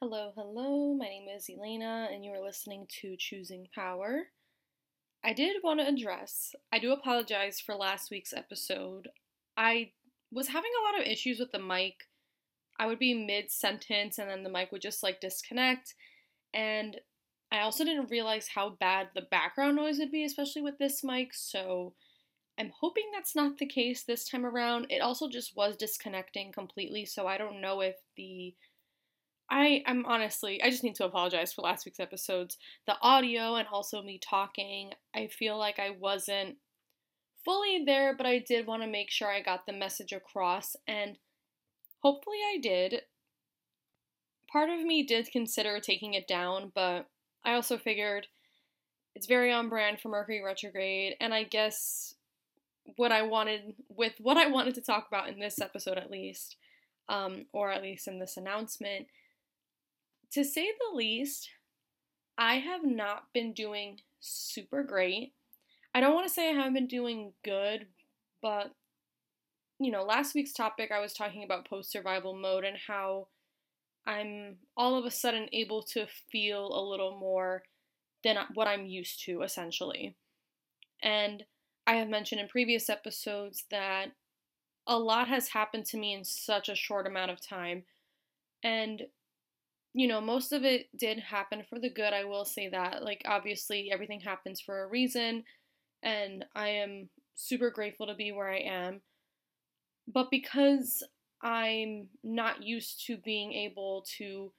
Hello, hello. My name is Elena, and you are listening to Choosing Power. I did want to address, I do apologize for last week's episode. I was having a lot of issues with the mic. I would be mid sentence, and then the mic would just like disconnect. And I also didn't realize how bad the background noise would be, especially with this mic. So I'm hoping that's not the case this time around. It also just was disconnecting completely, so I don't know if the I am honestly, I just need to apologize for last week's episodes. The audio and also me talking, I feel like I wasn't fully there, but I did want to make sure I got the message across, and hopefully I did. Part of me did consider taking it down, but I also figured it's very on brand for Mercury retrograde, and I guess what I wanted, with what I wanted to talk about in this episode at least, um, or at least in this announcement to say the least, I have not been doing super great. I don't want to say I haven't been doing good, but you know, last week's topic I was talking about post survival mode and how I'm all of a sudden able to feel a little more than what I'm used to, essentially. And I have mentioned in previous episodes that a lot has happened to me in such a short amount of time. And you know, most of it did happen for the good. I will say that. Like, obviously, everything happens for a reason, and I am super grateful to be where I am. But because I'm not used to being able to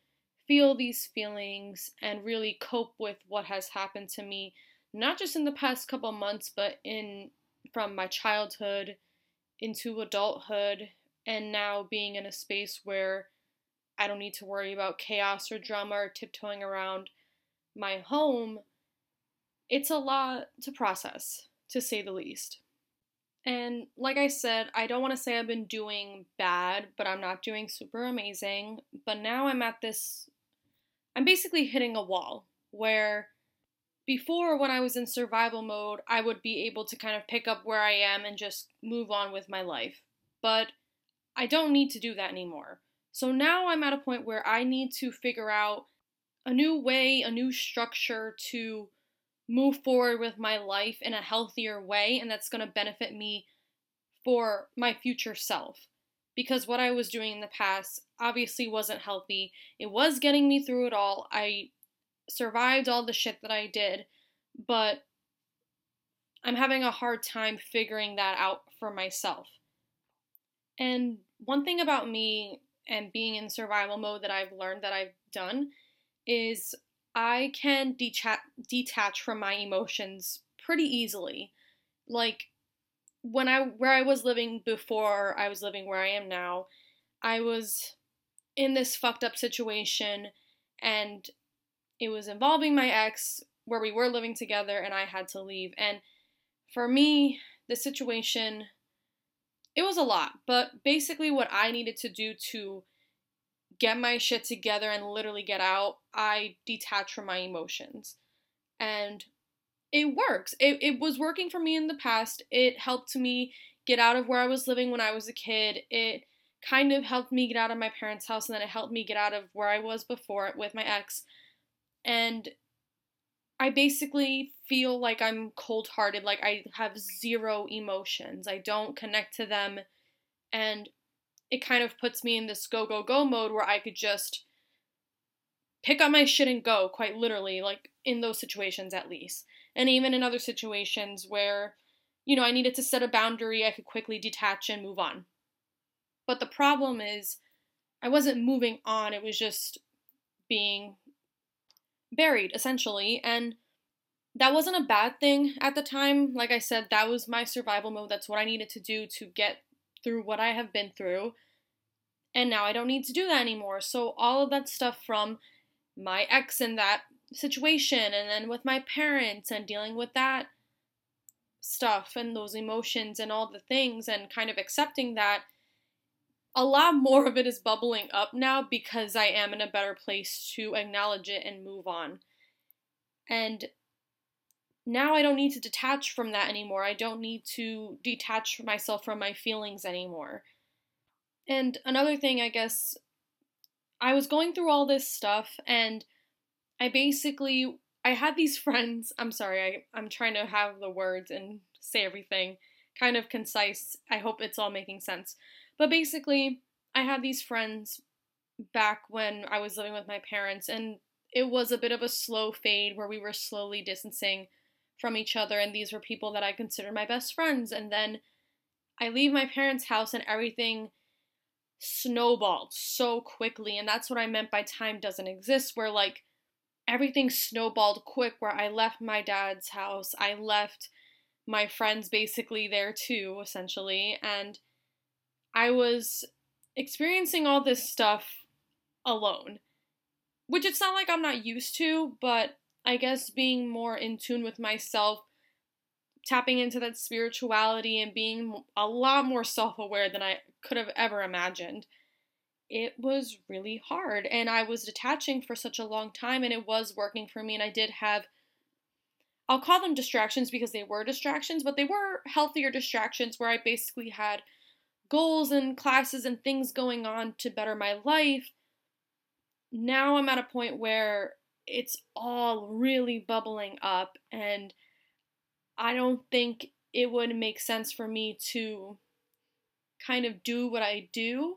feel these feelings and really cope with what has happened to me, not just in the past couple months, but in from my childhood into adulthood, and now being in a space where I don't need to worry about chaos or drama or tiptoeing around my home. It's a lot to process, to say the least. And like I said, I don't want to say I've been doing bad, but I'm not doing super amazing. But now I'm at this, I'm basically hitting a wall where before, when I was in survival mode, I would be able to kind of pick up where I am and just move on with my life. But I don't need to do that anymore. So now I'm at a point where I need to figure out a new way, a new structure to move forward with my life in a healthier way, and that's going to benefit me for my future self. Because what I was doing in the past obviously wasn't healthy. It was getting me through it all. I survived all the shit that I did, but I'm having a hard time figuring that out for myself. And one thing about me and being in survival mode that I've learned that I've done is I can detach detach from my emotions pretty easily. Like when I where I was living before I was living where I am now, I was in this fucked up situation and it was involving my ex where we were living together and I had to leave. And for me, the situation it was a lot, but basically what I needed to do to get my shit together and literally get out, I detach from my emotions. And it works. It, it was working for me in the past. It helped me get out of where I was living when I was a kid. It kind of helped me get out of my parents' house and then it helped me get out of where I was before with my ex. And I basically feel like I'm cold hearted, like I have zero emotions. I don't connect to them. And it kind of puts me in this go, go, go mode where I could just pick up my shit and go, quite literally, like in those situations at least. And even in other situations where, you know, I needed to set a boundary, I could quickly detach and move on. But the problem is, I wasn't moving on, it was just being buried, essentially. And that wasn't a bad thing at the time. Like I said, that was my survival mode. That's what I needed to do to get through what I have been through. And now I don't need to do that anymore. So, all of that stuff from my ex in that situation, and then with my parents, and dealing with that stuff and those emotions and all the things, and kind of accepting that, a lot more of it is bubbling up now because I am in a better place to acknowledge it and move on. And now I don't need to detach from that anymore. I don't need to detach myself from my feelings anymore. And another thing, I guess, I was going through all this stuff and I basically I had these friends. I'm sorry, I, I'm trying to have the words and say everything kind of concise. I hope it's all making sense. But basically, I had these friends back when I was living with my parents, and it was a bit of a slow fade where we were slowly distancing from each other, and these were people that I considered my best friends. And then I leave my parents' house, and everything snowballed so quickly. And that's what I meant by time doesn't exist, where like everything snowballed quick, where I left my dad's house, I left my friends basically there too, essentially, and I was experiencing all this stuff alone. Which it's not like I'm not used to, but I guess being more in tune with myself, tapping into that spirituality, and being a lot more self aware than I could have ever imagined it was really hard. And I was detaching for such a long time, and it was working for me. And I did have, I'll call them distractions because they were distractions, but they were healthier distractions where I basically had goals and classes and things going on to better my life. Now I'm at a point where it's all really bubbling up, and I don't think it would make sense for me to kind of do what I do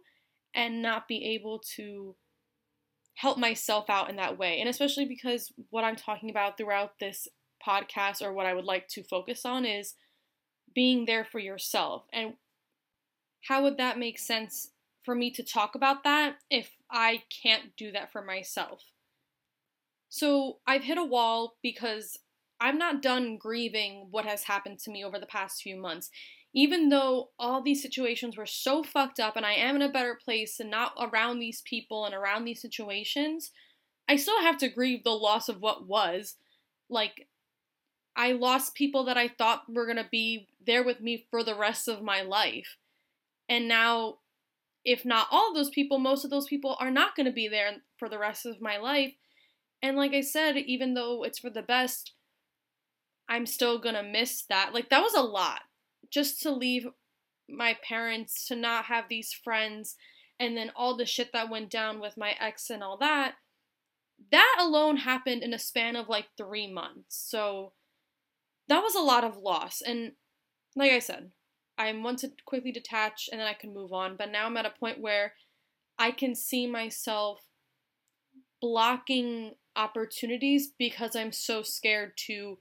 and not be able to help myself out in that way. And especially because what I'm talking about throughout this podcast or what I would like to focus on is being there for yourself. And how would that make sense for me to talk about that if I can't do that for myself? So I've hit a wall because I'm not done grieving what has happened to me over the past few months even though all these situations were so fucked up and I am in a better place and not around these people and around these situations, I still have to grieve the loss of what was. Like, I lost people that I thought were gonna be there with me for the rest of my life. And now, if not all of those people, most of those people are not gonna be there for the rest of my life. And like I said, even though it's for the best, I'm still gonna miss that. Like, that was a lot just to leave my parents, to not have these friends, and then all the shit that went down with my ex and all that, that alone happened in a span of like three months. So that was a lot of loss. And like I said, I want to quickly detach and then I can move on. But now I'm at a point where I can see myself blocking opportunities because I'm so scared to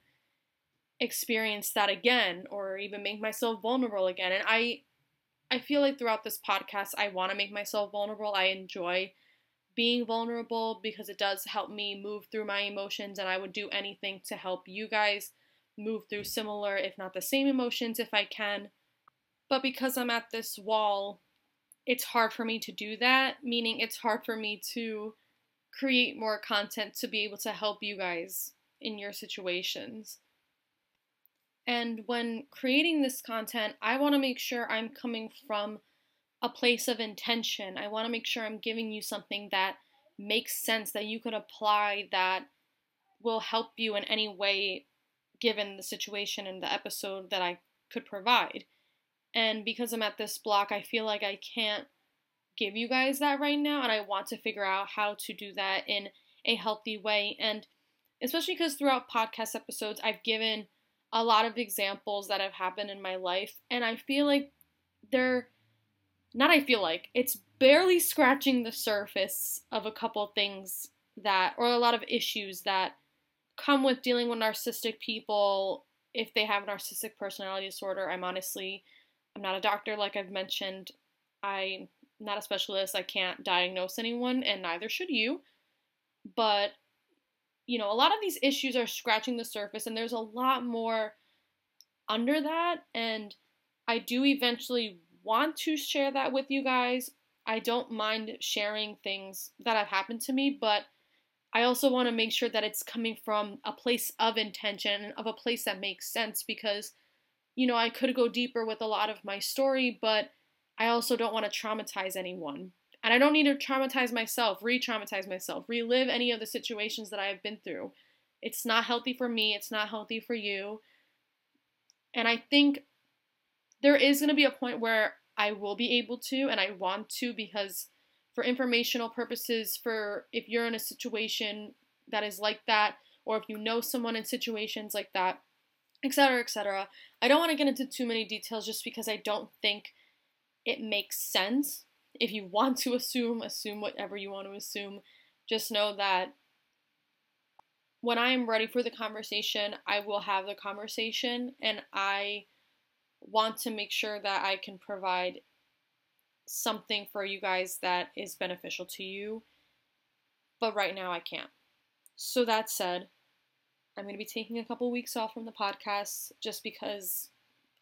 experience that again or even make myself vulnerable again. And I I feel like throughout this podcast I want to make myself vulnerable. I enjoy being vulnerable because it does help me move through my emotions and I would do anything to help you guys move through similar if not the same emotions if I can. But because I'm at this wall, it's hard for me to do that, meaning it's hard for me to create more content to be able to help you guys in your situations. And when creating this content, I want to make sure I'm coming from a place of intention. I want to make sure I'm giving you something that makes sense, that you could apply, that will help you in any way given the situation and the episode that I could provide. And because I'm at this block, I feel like I can't give you guys that right now, and I want to figure out how to do that in a healthy way. And especially because throughout podcast episodes, I've given a lot of examples that have happened in my life, and I feel like they're not I feel like it's barely scratching the surface of a couple things that or a lot of issues that come with dealing with narcissistic people if they have a narcissistic personality disorder. I'm honestly I'm not a doctor like I've mentioned. Not a specialist. I can't diagnose anyone and neither should you. But you know, a lot of these issues are scratching the surface and there's a lot more under that. And I do eventually want to share that with you guys. I don't mind sharing things that have happened to me, but I also want to make sure that it's coming from a place of intention, and of a place that makes sense because, you know, I could go deeper with a lot of my story, but I also don't want to traumatize anyone. And I don't need to traumatize myself, re traumatize myself, relive any of the situations that I have been through. It's not healthy for me, it's not healthy for you. And I think there is going to be a point where I will be able to, and I want to because for informational purposes, for if you're in a situation that is like that, or if you know someone in situations like that, etc., etc. I don't want to get into too many details just because I don't think it makes sense. If you want to assume, assume whatever you want to assume. Just know that when I am ready for the conversation, I will have the conversation and I want to make sure that I can provide something for you guys that is beneficial to you. But right now I can't. So that said, I'm going to be taking a couple weeks off from the podcast just because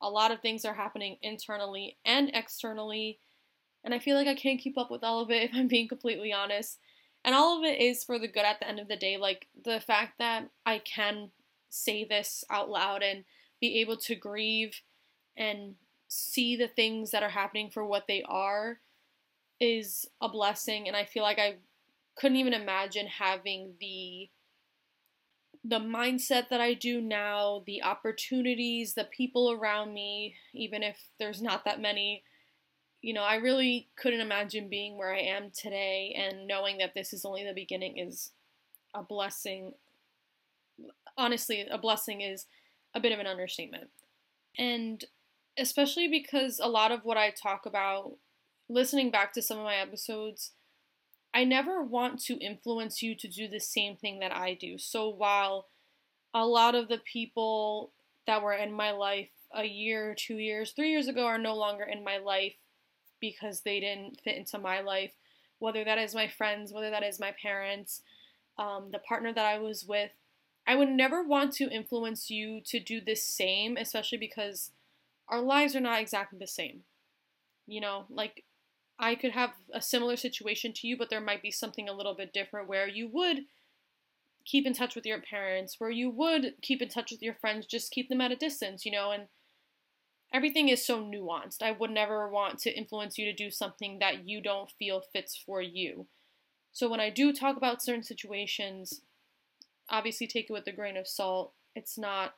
a lot of things are happening internally and externally. And I feel like I can't keep up with all of it if I'm being completely honest. And all of it is for the good at the end of the day. Like the fact that I can say this out loud and be able to grieve and see the things that are happening for what they are is a blessing. And I feel like I couldn't even imagine having the the mindset that I do now, the opportunities, the people around me, even if there's not that many, you know, I really couldn't imagine being where I am today and knowing that this is only the beginning is a blessing. Honestly, a blessing is a bit of an understatement. And especially because a lot of what I talk about, listening back to some of my episodes, I never want to influence you to do the same thing that I do. So while a lot of the people that were in my life a year, two years, three years ago are no longer in my life because they didn't fit into my life, whether that is my friends, whether that is my parents, um, the partner that I was with, I would never want to influence you to do the same, especially because our lives are not exactly the same. You know, like I could have a similar situation to you, but there might be something a little bit different where you would keep in touch with your parents, where you would keep in touch with your friends, just keep them at a distance, you know, and everything is so nuanced. I would never want to influence you to do something that you don't feel fits for you. So when I do talk about certain situations, obviously take it with a grain of salt. It's not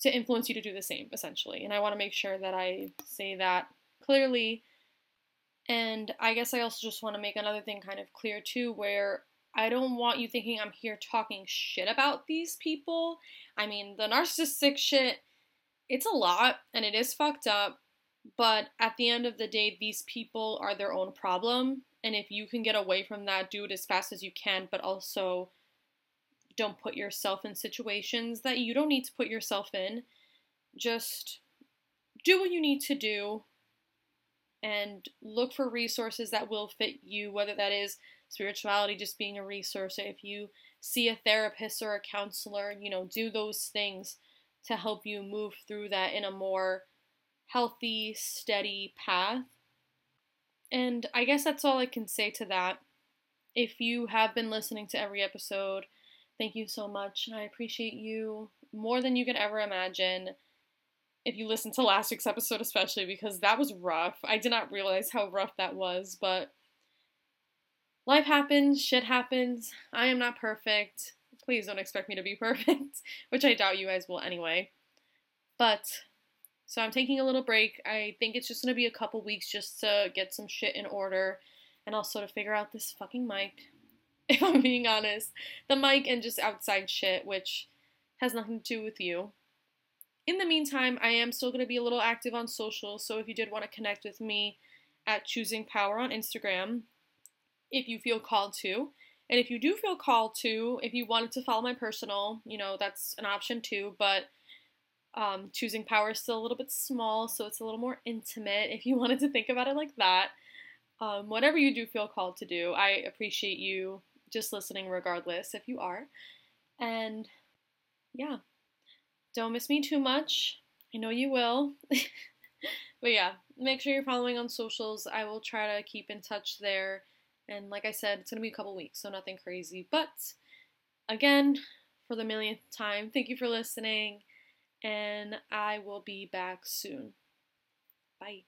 to influence you to do the same, essentially. And I want to make sure that I say that clearly. And I guess I also just want to make another thing kind of clear too, where I don't want you thinking I'm here talking shit about these people. I mean, the narcissistic shit, it's a lot and it is fucked up. But at the end of the day, these people are their own problem. And if you can get away from that, do it as fast as you can, but also don't put yourself in situations that you don't need to put yourself in. Just do what you need to do and look for resources that will fit you, whether that is spirituality just being a resource, if you see a therapist or a counselor, you know, do those things to help you move through that in a more healthy, steady path. And I guess that's all I can say to that. If you have been listening to every episode, thank you so much. I appreciate you more than you could ever imagine if you listen to last week's episode, especially because that was rough. I did not realize how rough that was, but life happens, shit happens. I am not perfect. Please don't expect me to be perfect, which I doubt you guys will anyway. But, so I'm taking a little break. I think it's just gonna be a couple weeks just to get some shit in order and also to figure out this fucking mic, if I'm being honest. The mic and just outside shit, which has nothing to do with you in the meantime, I am still going to be a little active on social, so if you did want to connect with me at Choosing Power on Instagram, if you feel called to, and if you do feel called to, if you wanted to follow my personal, you know, that's an option too, but um, Choosing Power is still a little bit small, so it's a little more intimate if you wanted to think about it like that. Um, whatever you do feel called to do, I appreciate you just listening regardless if you are. And yeah. Don't miss me too much. I know you will. but yeah, make sure you're following on socials. I will try to keep in touch there. And like I said, it's going to be a couple weeks, so nothing crazy. But again, for the millionth time, thank you for listening. And I will be back soon. Bye.